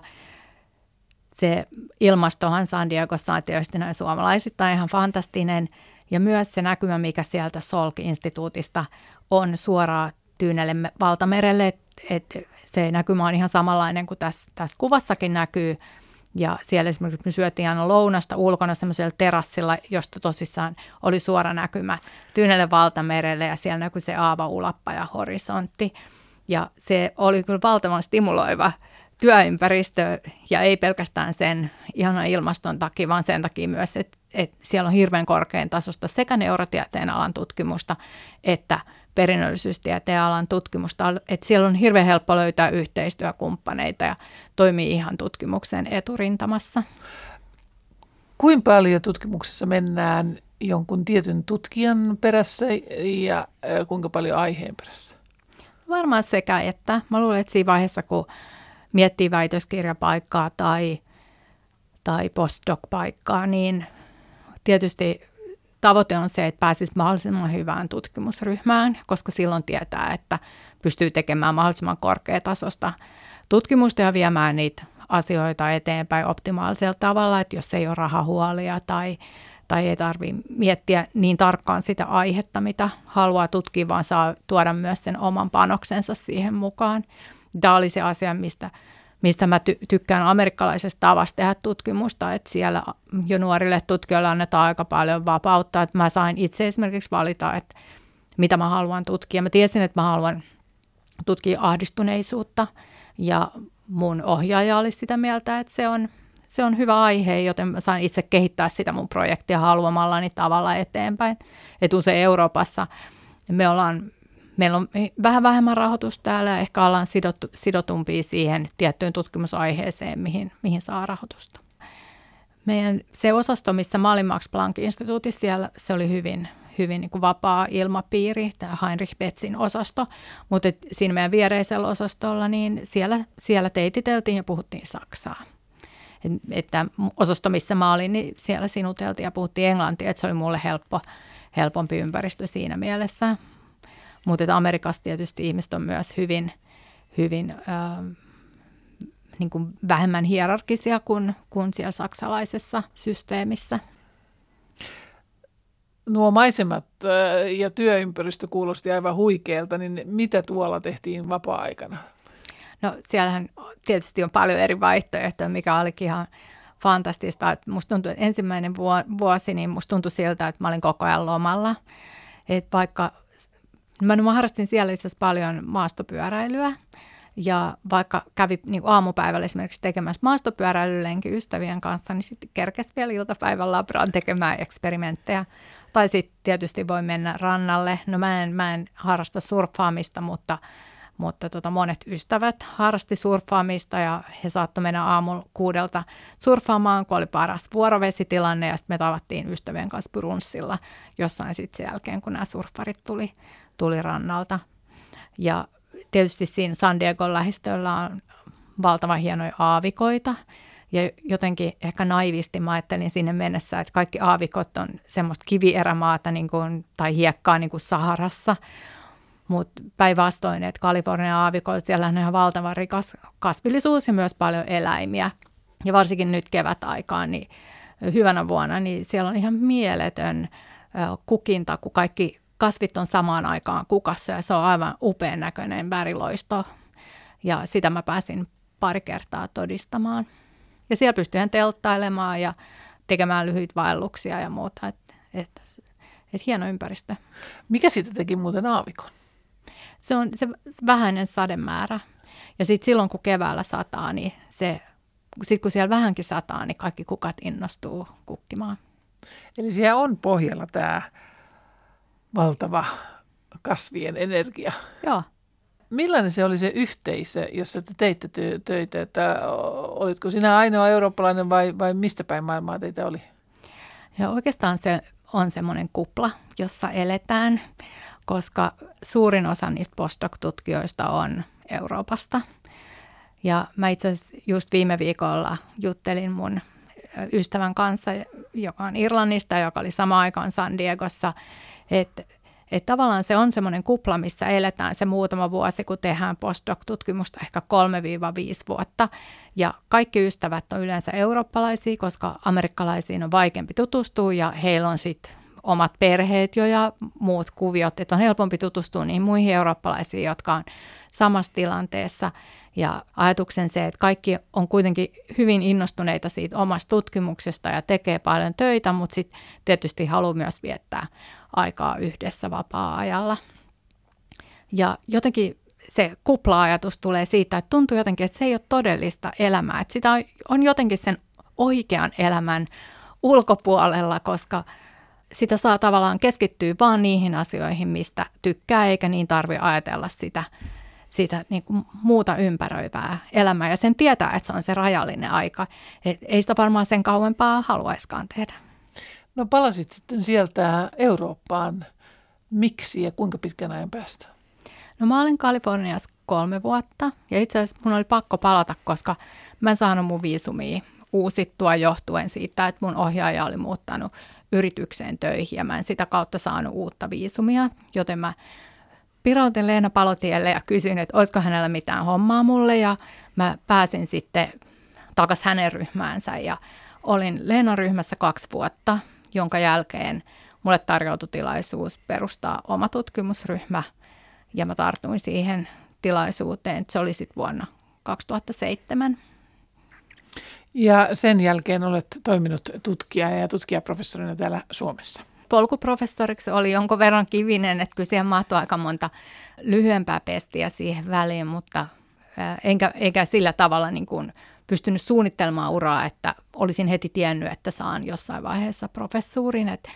se ilmastohan San Diegossa on tietysti näin suomalaisittain ihan fantastinen. Ja myös se näkymä, mikä sieltä Salk-instituutista on suoraan Tyynelle valtamerelle, että et se näkymä on ihan samanlainen kuin tässä, tässä kuvassakin näkyy. Ja siellä esimerkiksi me syötiin aina lounasta ulkona semmoisella terassilla, josta tosissaan oli suora näkymä Tyynelle valtamerelle ja siellä näkyi se aava ulappa ja horisontti. Ja se oli kyllä valtavan stimuloiva työympäristö ja ei pelkästään sen ihana ilmaston takia, vaan sen takia myös, että, että siellä on hirveän korkean tasosta sekä neurotieteen alan tutkimusta että perinnöllisyystieteen alan tutkimusta. Että siellä on hirveän helppo löytää yhteistyökumppaneita ja toimii ihan tutkimuksen eturintamassa. Kuinka paljon tutkimuksessa mennään jonkun tietyn tutkijan perässä ja kuinka paljon aiheen perässä? Varmaan sekä että. Mä luulen, että siinä vaiheessa, kun miettii väitöskirjapaikkaa tai, tai postdoc-paikkaa, niin tietysti tavoite on se, että pääsisi mahdollisimman hyvään tutkimusryhmään, koska silloin tietää, että pystyy tekemään mahdollisimman korkeatasosta tutkimusta ja viemään niitä asioita eteenpäin optimaalisella tavalla, että jos ei ole rahahuolia tai, tai ei tarvitse miettiä niin tarkkaan sitä aihetta, mitä haluaa tutkia, vaan saa tuoda myös sen oman panoksensa siihen mukaan. Tämä oli se asia, mistä, mistä mä ty- tykkään amerikkalaisesta tavasta tehdä tutkimusta, että siellä jo nuorille tutkijoille annetaan aika paljon vapautta, että mä sain itse esimerkiksi valita, että mitä mä haluan tutkia. Mä tiesin, että mä haluan tutkia ahdistuneisuutta ja mun ohjaaja oli sitä mieltä, että se on, se on hyvä aihe, joten mä sain itse kehittää sitä mun projektia haluamallani tavalla eteenpäin. Että usein Euroopassa me ollaan Meillä on vähän vähemmän rahoitusta täällä ja ehkä ollaan sidottu, sidotumpia siihen tiettyyn tutkimusaiheeseen, mihin, mihin saa rahoitusta. Meidän se osasto, missä mä olin Max Planck-instituutissa, siellä se oli hyvin, hyvin niin kuin vapaa ilmapiiri, tämä Heinrich Betzin osasto, mutta siinä meidän viereisellä osastolla, niin siellä, siellä teititeltiin ja puhuttiin saksaa. Et, että osasto, missä mä olin, niin siellä sinuteltiin ja puhuttiin englantia, että se oli mulle helppo, helpompi ympäristö siinä mielessä. Mutta Amerikassa tietysti ihmiset on myös hyvin, hyvin äh, niin kuin vähemmän hierarkisia kuin, kuin siellä saksalaisessa systeemissä. Nuo maisemat ja työympäristö kuulosti aivan huikealta, niin mitä tuolla tehtiin vapaa-aikana? No siellähän tietysti on paljon eri vaihtoehtoja, mikä olikin ihan fantastista. Musta tuntui, että ensimmäinen vuosi, niin musta tuntui siltä, että mä olin koko ajan lomalla. Että vaikka Mä, mä harrastin siellä itse asiassa paljon maastopyöräilyä. Ja vaikka kävi niin kuin aamupäivällä esimerkiksi tekemässä maastopyöräilylenki ystävien kanssa, niin sitten kerkesi vielä iltapäivän labraan tekemään eksperimenttejä. Tai sitten tietysti voi mennä rannalle. No mä en, mä en harrasta surffaamista, mutta, mutta tota, monet ystävät harrasti surffaamista ja he saattoi mennä aamulla kuudelta surffaamaan, kun oli paras vuorovesitilanne ja sitten me tavattiin ystävien kanssa brunssilla jossain sitten sen jälkeen, kun nämä surffarit tuli tuli rannalta. Ja tietysti siinä San Diegon lähistöllä on valtavan hienoja aavikoita. Ja jotenkin ehkä naivisti mä ajattelin sinne mennessä, että kaikki aavikot on semmoista kivierämaata niin kuin, tai hiekkaa niin kuin Saharassa. Mutta päinvastoin, että Kalifornian aavikoilla siellä on ihan valtavan rikas kasvillisuus ja myös paljon eläimiä. Ja varsinkin nyt kevätaikaan, niin hyvänä vuonna, niin siellä on ihan mieletön kukinta, kun kaikki kasvit on samaan aikaan kukassa ja se on aivan upean näköinen väriloisto. Ja sitä mä pääsin pari kertaa todistamaan. Ja siellä pystyin telttailemaan ja tekemään lyhyitä vaelluksia ja muuta. Että et, et hieno ympäristö. Mikä siitä teki muuten aavikon? Se on se vähäinen sademäärä. Ja sitten silloin, kun keväällä sataa, niin se, sit kun siellä vähänkin sataa, niin kaikki kukat innostuu kukkimaan. Eli siellä on pohjalla tämä valtava kasvien energia. Joo. Millainen se oli se yhteisö, jossa te teitte töitä? Että olitko sinä ainoa eurooppalainen vai, vai mistä päin maailmaa teitä oli? Ja oikeastaan se on semmoinen kupla, jossa eletään, koska suurin osa niistä postdoc-tutkijoista on Euroopasta. Ja mä itse asiassa just viime viikolla juttelin mun ystävän kanssa, joka on Irlannista, joka oli sama aikaan San Diegossa, että että tavallaan se on semmoinen kupla, missä eletään se muutama vuosi, kun tehdään postdoc-tutkimusta, ehkä 3-5 vuotta. Ja kaikki ystävät on yleensä eurooppalaisia, koska amerikkalaisiin on vaikeampi tutustua ja heillä on sitten omat perheet jo ja muut kuviot, että on helpompi tutustua niihin muihin eurooppalaisiin, jotka on samassa tilanteessa. Ja ajatuksen se, että kaikki on kuitenkin hyvin innostuneita siitä omasta tutkimuksesta ja tekee paljon töitä, mutta sitten tietysti haluaa myös viettää aikaa yhdessä vapaa-ajalla. Ja jotenkin se kupla-ajatus tulee siitä, että tuntuu jotenkin, että se ei ole todellista elämää. Että sitä on jotenkin sen oikean elämän ulkopuolella, koska sitä saa tavallaan keskittyä vaan niihin asioihin, mistä tykkää, eikä niin tarvi ajatella sitä, sitä niin kuin muuta ympäröivää elämää. Ja sen tietää, että se on se rajallinen aika. Et ei sitä varmaan sen kauempaa haluaiskaan tehdä. No palasit sitten sieltä Eurooppaan. Miksi ja kuinka pitkän ajan päästä? No mä olin Kaliforniassa kolme vuotta ja itse asiassa mun oli pakko palata, koska mä en saanut mun viisumia uusittua johtuen siitä, että mun ohjaaja oli muuttanut yritykseen töihin ja mä en sitä kautta saanut uutta viisumia, joten mä pirautin Leena Palotielle ja kysyin, että olisiko hänellä mitään hommaa mulle ja mä pääsin sitten takaisin hänen ryhmäänsä ja olin Leenan ryhmässä kaksi vuotta jonka jälkeen mulle tarjoutui tilaisuus perustaa oma tutkimusryhmä ja mä tartuin siihen tilaisuuteen. Se oli sitten vuonna 2007. Ja sen jälkeen olet toiminut tutkija ja tutkijaprofessorina täällä Suomessa. Polkuprofessoriksi oli jonkun verran kivinen, että kyllä siihen mahtui aika monta lyhyempää pestiä siihen väliin, mutta enkä, eikä sillä tavalla niin kuin pystynyt suunnittelemaan uraa, että olisin heti tiennyt, että saan jossain vaiheessa professuurin. Että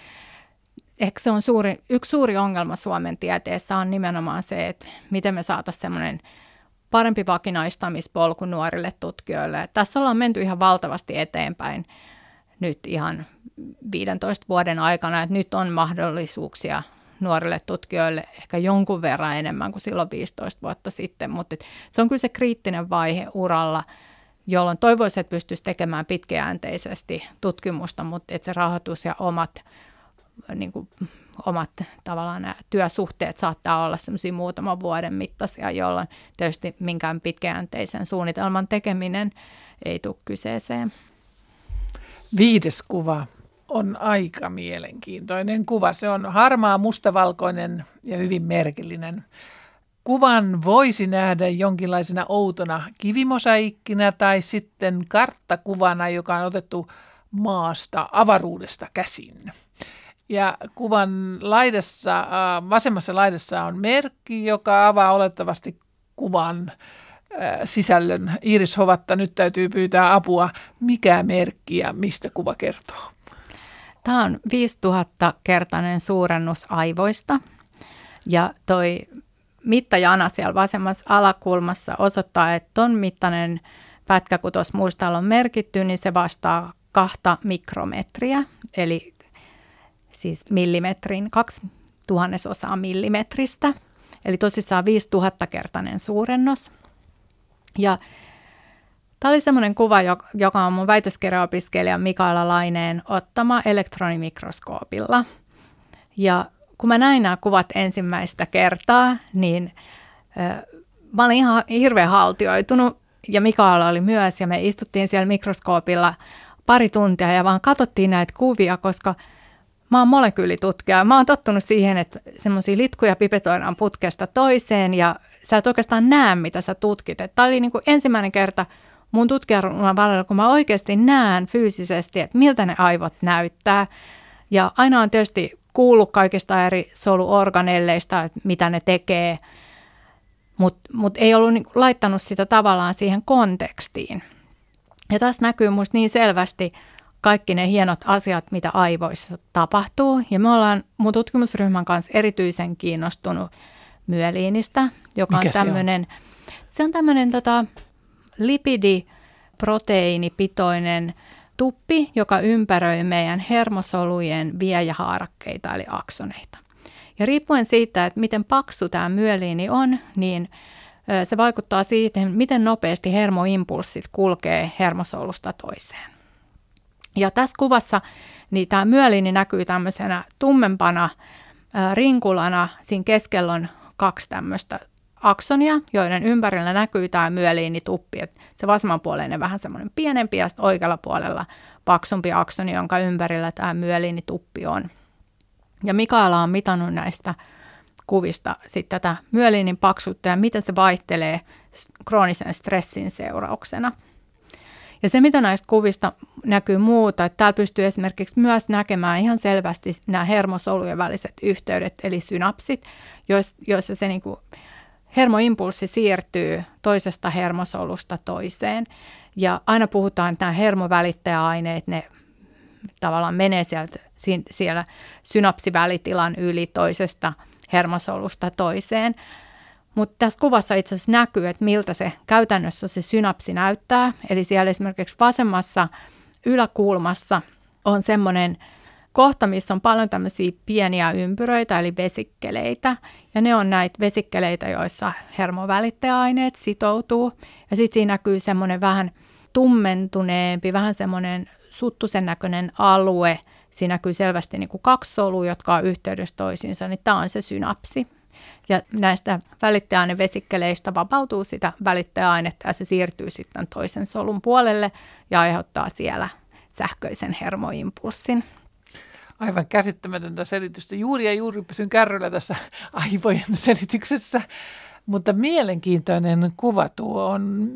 ehkä se on suuri, yksi suuri ongelma Suomen tieteessä on nimenomaan se, että miten me saataisiin semmoinen parempi vakinaistamispolku nuorille tutkijoille. Tässä ollaan menty ihan valtavasti eteenpäin nyt ihan 15 vuoden aikana, että nyt on mahdollisuuksia nuorille tutkijoille ehkä jonkun verran enemmän kuin silloin 15 vuotta sitten, mutta se on kyllä se kriittinen vaihe uralla – jolloin toivoisin, että pystyisi tekemään pitkäjänteisesti tutkimusta, mutta että se rahoitus ja omat, niin kuin, omat tavallaan nämä työsuhteet saattaa olla semmoisia muutaman vuoden mittaisia, jolloin tietysti minkään pitkäjänteisen suunnitelman tekeminen ei tule kyseeseen. Viides kuva on aika mielenkiintoinen kuva. Se on harmaa, mustavalkoinen ja hyvin merkillinen. Kuvan voisi nähdä jonkinlaisena outona kivimosaikkina tai sitten karttakuvana, joka on otettu maasta, avaruudesta käsin. Ja kuvan laidassa, äh, vasemmassa laidassa on merkki, joka avaa olettavasti kuvan sisällön. Iris Hovatta, nyt täytyy pyytää apua. Mikä merkki ja mistä kuva kertoo? Tämä on 5000-kertainen suurennus aivoista. Ja toi mittajana siellä vasemmassa alakulmassa osoittaa, että ton mittainen pätkä, kun tuossa muistalla on merkitty, niin se vastaa kahta mikrometriä, eli siis millimetrin, kaksi tuhannesosaa millimetristä. Eli tosissaan 5000-kertainen suurennos. Ja Tämä oli semmoinen kuva, joka on mun väitöskirjaopiskelija Mikaela Laineen ottama elektronimikroskoopilla. Ja kun mä näin nämä kuvat ensimmäistä kertaa, niin äh, mä olin ihan hirveän haltioitunut ja Mikaela oli myös ja me istuttiin siellä mikroskoopilla pari tuntia ja vaan katsottiin näitä kuvia, koska mä oon molekyylitutkija. Mä oon tottunut siihen, että semmoisia litkuja pipetoidaan putkesta toiseen ja sä et oikeastaan näe, mitä sä tutkit. Tämä oli niin kuin ensimmäinen kerta mun tutkijan välillä, kun mä oikeasti näen fyysisesti, että miltä ne aivot näyttää. Ja aina on tietysti kuullut kaikista eri soluorganelleista, että mitä ne tekee, mutta mut ei ollut niin, laittanut sitä tavallaan siihen kontekstiin. Ja tässä näkyy minusta niin selvästi kaikki ne hienot asiat, mitä aivoissa tapahtuu. Ja me ollaan mun tutkimusryhmän kanssa erityisen kiinnostunut myeliinistä, joka Mikä on tämmöinen, se on tämmöinen tota, lipidiproteiinipitoinen tuppi, joka ympäröi meidän hermosolujen viejähaarakkeita eli aksoneita. Ja riippuen siitä, että miten paksu tämä myeliini on, niin se vaikuttaa siihen, miten nopeasti hermoimpulssit kulkee hermosolusta toiseen. Ja tässä kuvassa niin tämä myeliini näkyy tämmöisenä tummempana rinkulana. Siinä keskellä on kaksi tämmöistä aksonia, joiden ympärillä näkyy tämä myeliinituppi. Et se vasemmanpuoleinen vähän semmoinen pienempi ja oikealla puolella paksumpi aksoni, jonka ympärillä tämä myeliinituppi on. Ja Mikaela on mitannut näistä kuvista sit tätä myeliinin paksuutta ja miten se vaihtelee kroonisen stressin seurauksena. Ja se, mitä näistä kuvista näkyy muuta, että täällä pystyy esimerkiksi myös näkemään ihan selvästi nämä hermosolujen väliset yhteydet, eli synapsit, joissa se niin kuin hermoimpulssi siirtyy toisesta hermosolusta toiseen. Ja aina puhutaan, että nämä hermovälittäjäaineet, ne tavallaan menee sieltä, siellä synapsivälitilan yli toisesta hermosolusta toiseen. Mutta tässä kuvassa itse asiassa näkyy, että miltä se käytännössä se synapsi näyttää. Eli siellä esimerkiksi vasemmassa yläkulmassa on semmoinen kohta, missä on paljon tämmöisiä pieniä ympyröitä, eli vesikkeleitä. Ja ne on näitä vesikkeleitä, joissa hermovälittäjäaineet sitoutuu. Ja sitten siinä näkyy semmoinen vähän tummentuneempi, vähän semmoinen suttusen näköinen alue. Siinä näkyy selvästi niin kuin kaksi solua, jotka on yhteydessä toisiinsa, niin tämä on se synapsi. Ja näistä välittäjäainevesikkeleistä vapautuu sitä välittäjäainetta ja se siirtyy sitten toisen solun puolelle ja aiheuttaa siellä sähköisen hermoimpulssin. Aivan käsittämätöntä selitystä. Juuri ja juuri pysyn kärryllä tässä aivojen selityksessä. Mutta mielenkiintoinen kuva tuo on.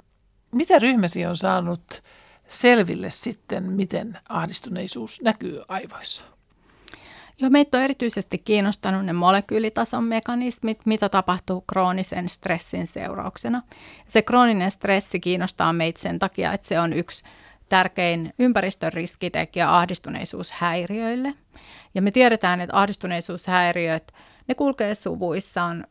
Mitä ryhmäsi on saanut selville sitten, miten ahdistuneisuus näkyy aivoissa? Joo, meitä on erityisesti kiinnostanut ne molekyylitason mekanismit, mitä tapahtuu kroonisen stressin seurauksena. Se krooninen stressi kiinnostaa meitä sen takia, että se on yksi tärkein ympäristön riskitekijä ahdistuneisuushäiriöille. Ja me tiedetään, että ahdistuneisuushäiriöt, ne kulkee suvuissa, on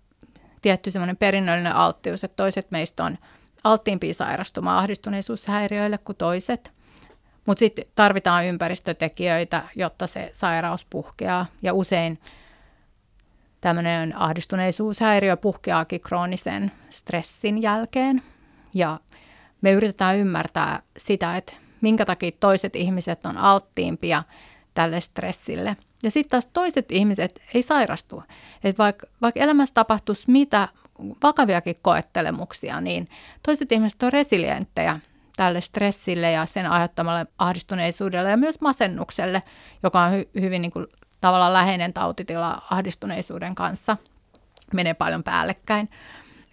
tietty semmoinen perinnöllinen alttius, että toiset meistä on alttiimpia sairastumaan ahdistuneisuushäiriöille kuin toiset – mutta sitten tarvitaan ympäristötekijöitä, jotta se sairaus puhkeaa. Ja usein tämmöinen ahdistuneisuushäiriö puhkeaakin kroonisen stressin jälkeen. Ja me yritetään ymmärtää sitä, että minkä takia toiset ihmiset on alttiimpia tälle stressille. Ja sitten taas toiset ihmiset ei sairastu. Että vaikka, vaikka elämässä tapahtuisi mitä vakaviakin koettelemuksia, niin toiset ihmiset on resilienttejä – tälle stressille ja sen aiheuttamalle ahdistuneisuudelle ja myös masennukselle, joka on hy- hyvin niin kuin, tavallaan läheinen tautitila ahdistuneisuuden kanssa, menee paljon päällekkäin.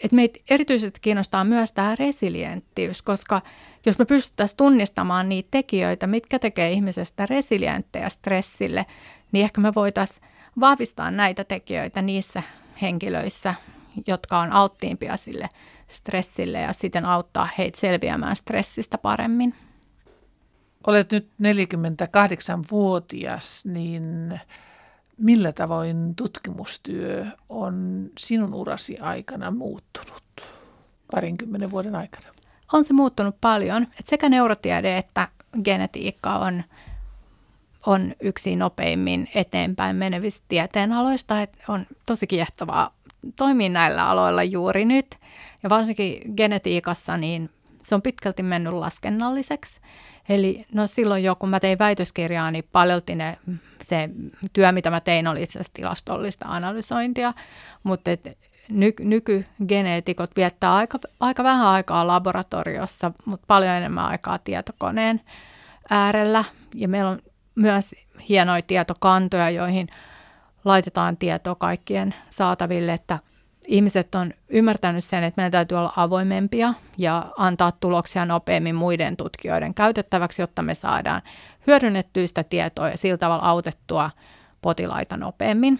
Et meitä erityisesti kiinnostaa myös tämä resilienttiys, koska jos me pystyttäisiin tunnistamaan niitä tekijöitä, mitkä tekee ihmisestä resilienttejä stressille, niin ehkä me voitaisiin vahvistaa näitä tekijöitä niissä henkilöissä, jotka on alttiimpia sille stressille ja siten auttaa heitä selviämään stressistä paremmin. Olet nyt 48-vuotias, niin millä tavoin tutkimustyö on sinun urasi aikana muuttunut parinkymmenen vuoden aikana? On se muuttunut paljon. Et sekä neurotiede että genetiikka on, on yksi nopeimmin eteenpäin menevistä tieteenaloista. Et on tosi kiehtovaa toimia näillä aloilla juuri nyt. Ja varsinkin genetiikassa, niin se on pitkälti mennyt laskennalliseksi. Eli no silloin jo, kun mä tein väitöskirjaa, niin paljolti ne, se työ, mitä mä tein, oli itse asiassa tilastollista analysointia, mutta ny, nykygeneetikot viettää aika, aika vähän aikaa laboratoriossa, mutta paljon enemmän aikaa tietokoneen äärellä. Ja meillä on myös hienoja tietokantoja, joihin laitetaan tietoa kaikkien saataville, että ihmiset on ymmärtänyt sen, että meidän täytyy olla avoimempia ja antaa tuloksia nopeammin muiden tutkijoiden käytettäväksi, jotta me saadaan hyödynnettyä sitä tietoa ja sillä tavalla autettua potilaita nopeammin.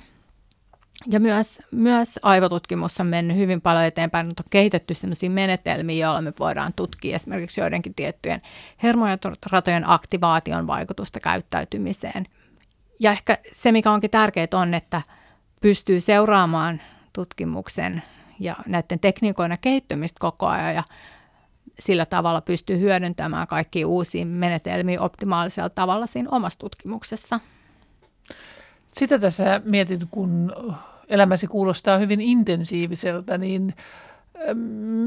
Ja myös, myös aivotutkimus on mennyt hyvin paljon eteenpäin, mutta on kehitetty sellaisia menetelmiä, joilla me voidaan tutkia esimerkiksi joidenkin tiettyjen hermoratojen aktivaation vaikutusta käyttäytymiseen. Ja ehkä se, mikä onkin tärkeää, on, että pystyy seuraamaan tutkimuksen ja näiden tekniikoina kehittymistä koko ajan ja sillä tavalla pystyy hyödyntämään kaikki uusia menetelmiä optimaalisella tavalla siinä omassa tutkimuksessa. Sitä tässä mietin, kun elämäsi kuulostaa hyvin intensiiviseltä, niin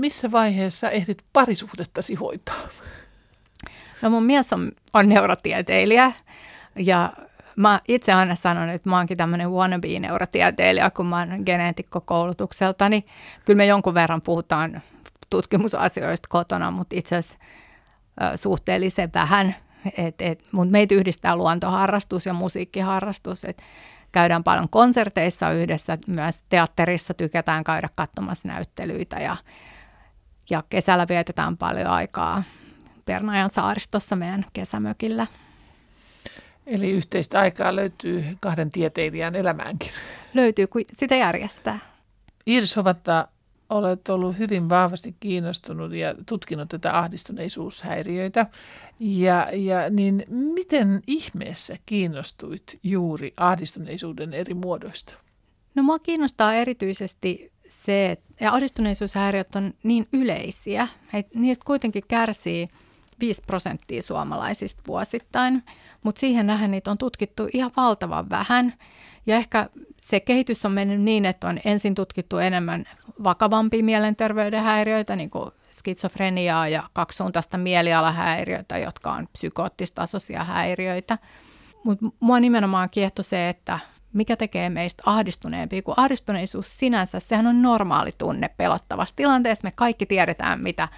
missä vaiheessa ehdit parisuhdettasi hoitaa? No mun mies on, on neurotieteilijä ja mä itse aina sanon, että mä oonkin tämmöinen wannabe-neurotieteilijä, kun mä oon geneetikko koulutukselta, niin kyllä me jonkun verran puhutaan tutkimusasioista kotona, mutta itse asiassa suhteellisen vähän. Et, et, mutta meitä yhdistää luontoharrastus ja musiikkiharrastus. Et käydään paljon konserteissa yhdessä, myös teatterissa tykätään käydä katsomassa näyttelyitä ja, ja kesällä vietetään paljon aikaa Pernajan saaristossa meidän kesämökillä. Eli yhteistä aikaa löytyy kahden tieteilijän elämäänkin. Löytyy, kun sitä järjestää. Iiris Hovatta, olet ollut hyvin vahvasti kiinnostunut ja tutkinut tätä ahdistuneisuushäiriöitä. Ja, ja niin miten ihmeessä kiinnostuit juuri ahdistuneisuuden eri muodoista? No mua kiinnostaa erityisesti se, että ahdistuneisuushäiriöt on niin yleisiä, että niistä kuitenkin kärsii 5 prosenttia suomalaisista vuosittain, mutta siihen nähden niitä on tutkittu ihan valtavan vähän. Ja ehkä se kehitys on mennyt niin, että on ensin tutkittu enemmän vakavampia mielenterveyden häiriöitä, niin kuin skitsofreniaa ja kaksisuuntaista mielialahäiriöitä, jotka on psykoottista häiriöitä. Mutta mua nimenomaan kiehtoi se, että mikä tekee meistä ahdistuneempia, kun ahdistuneisuus sinänsä, sehän on normaali tunne pelottavassa tilanteessa. Me kaikki tiedetään, mitä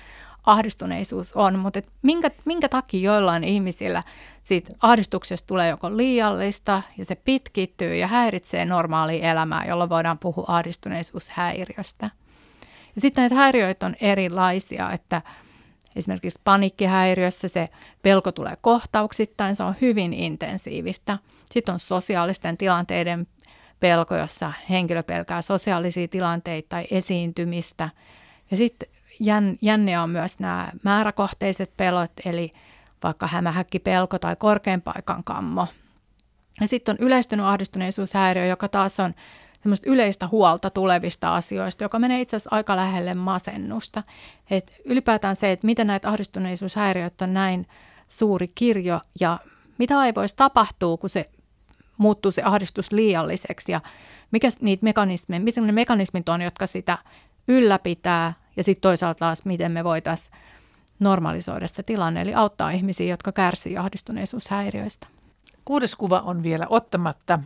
ahdistuneisuus on, mutta et minkä, minkä takia joillain ihmisillä siitä ahdistuksesta tulee joko liiallista ja se pitkittyy ja häiritsee normaalia elämää, jolloin voidaan puhua ahdistuneisuushäiriöstä. Ja sitten näitä häiriöitä on erilaisia, että esimerkiksi paniikkihäiriössä se pelko tulee kohtauksittain, se on hyvin intensiivistä. Sitten on sosiaalisten tilanteiden pelko, jossa henkilö pelkää sosiaalisia tilanteita tai esiintymistä. Ja sitten jänne on myös nämä määräkohteiset pelot, eli vaikka hämähäkkipelko tai korkean paikan kammo. Ja sitten on yleistynyt ahdistuneisuushäiriö, joka taas on semmoista yleistä huolta tulevista asioista, joka menee itse asiassa aika lähelle masennusta. Et ylipäätään se, että miten näitä ahdistuneisuushäiriöitä on näin suuri kirjo ja mitä aivoissa tapahtuu, kun se muuttuu se ahdistus liialliseksi ja mikä niitä mekanismeja, mitä ne mekanismit on, jotka sitä ylläpitää ja sitten toisaalta taas, miten me voitaisiin normalisoida se tilanne, eli auttaa ihmisiä, jotka kärsivät ahdistuneisuushäiriöistä. Kuudes kuva on vielä ottamatta.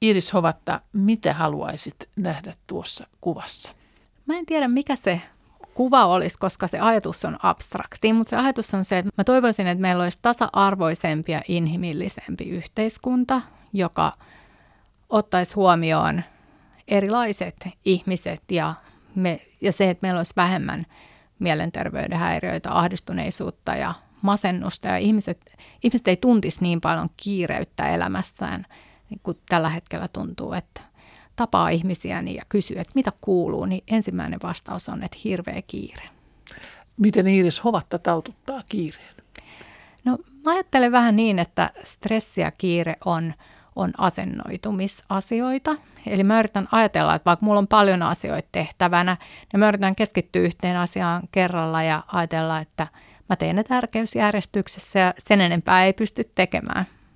Iris Hovatta, mitä haluaisit nähdä tuossa kuvassa? Mä en tiedä, mikä se kuva olisi, koska se ajatus on abstrakti, mutta se ajatus on se, että mä toivoisin, että meillä olisi tasa-arvoisempi ja inhimillisempi yhteiskunta, joka ottaisi huomioon erilaiset ihmiset ja me, ja se, että meillä olisi vähemmän mielenterveyden häiriöitä, ahdistuneisuutta ja masennusta ja ihmiset, ihmiset ei tuntisi niin paljon kiireyttä elämässään, niin kuin tällä hetkellä tuntuu, että tapaa ihmisiä niin ja kysyy, että mitä kuuluu, niin ensimmäinen vastaus on, että hirveä kiire. Miten Iiris Hovatta taututtaa kiireen? No mä ajattelen vähän niin, että stressi ja kiire on, on asennoitumisasioita. Eli mä yritän ajatella, että vaikka mulla on paljon asioita tehtävänä, niin mä yritän keskittyä yhteen asiaan kerralla ja ajatella, että mä teen ne tärkeysjärjestyksessä ja sen enempää ei pysty tekemään.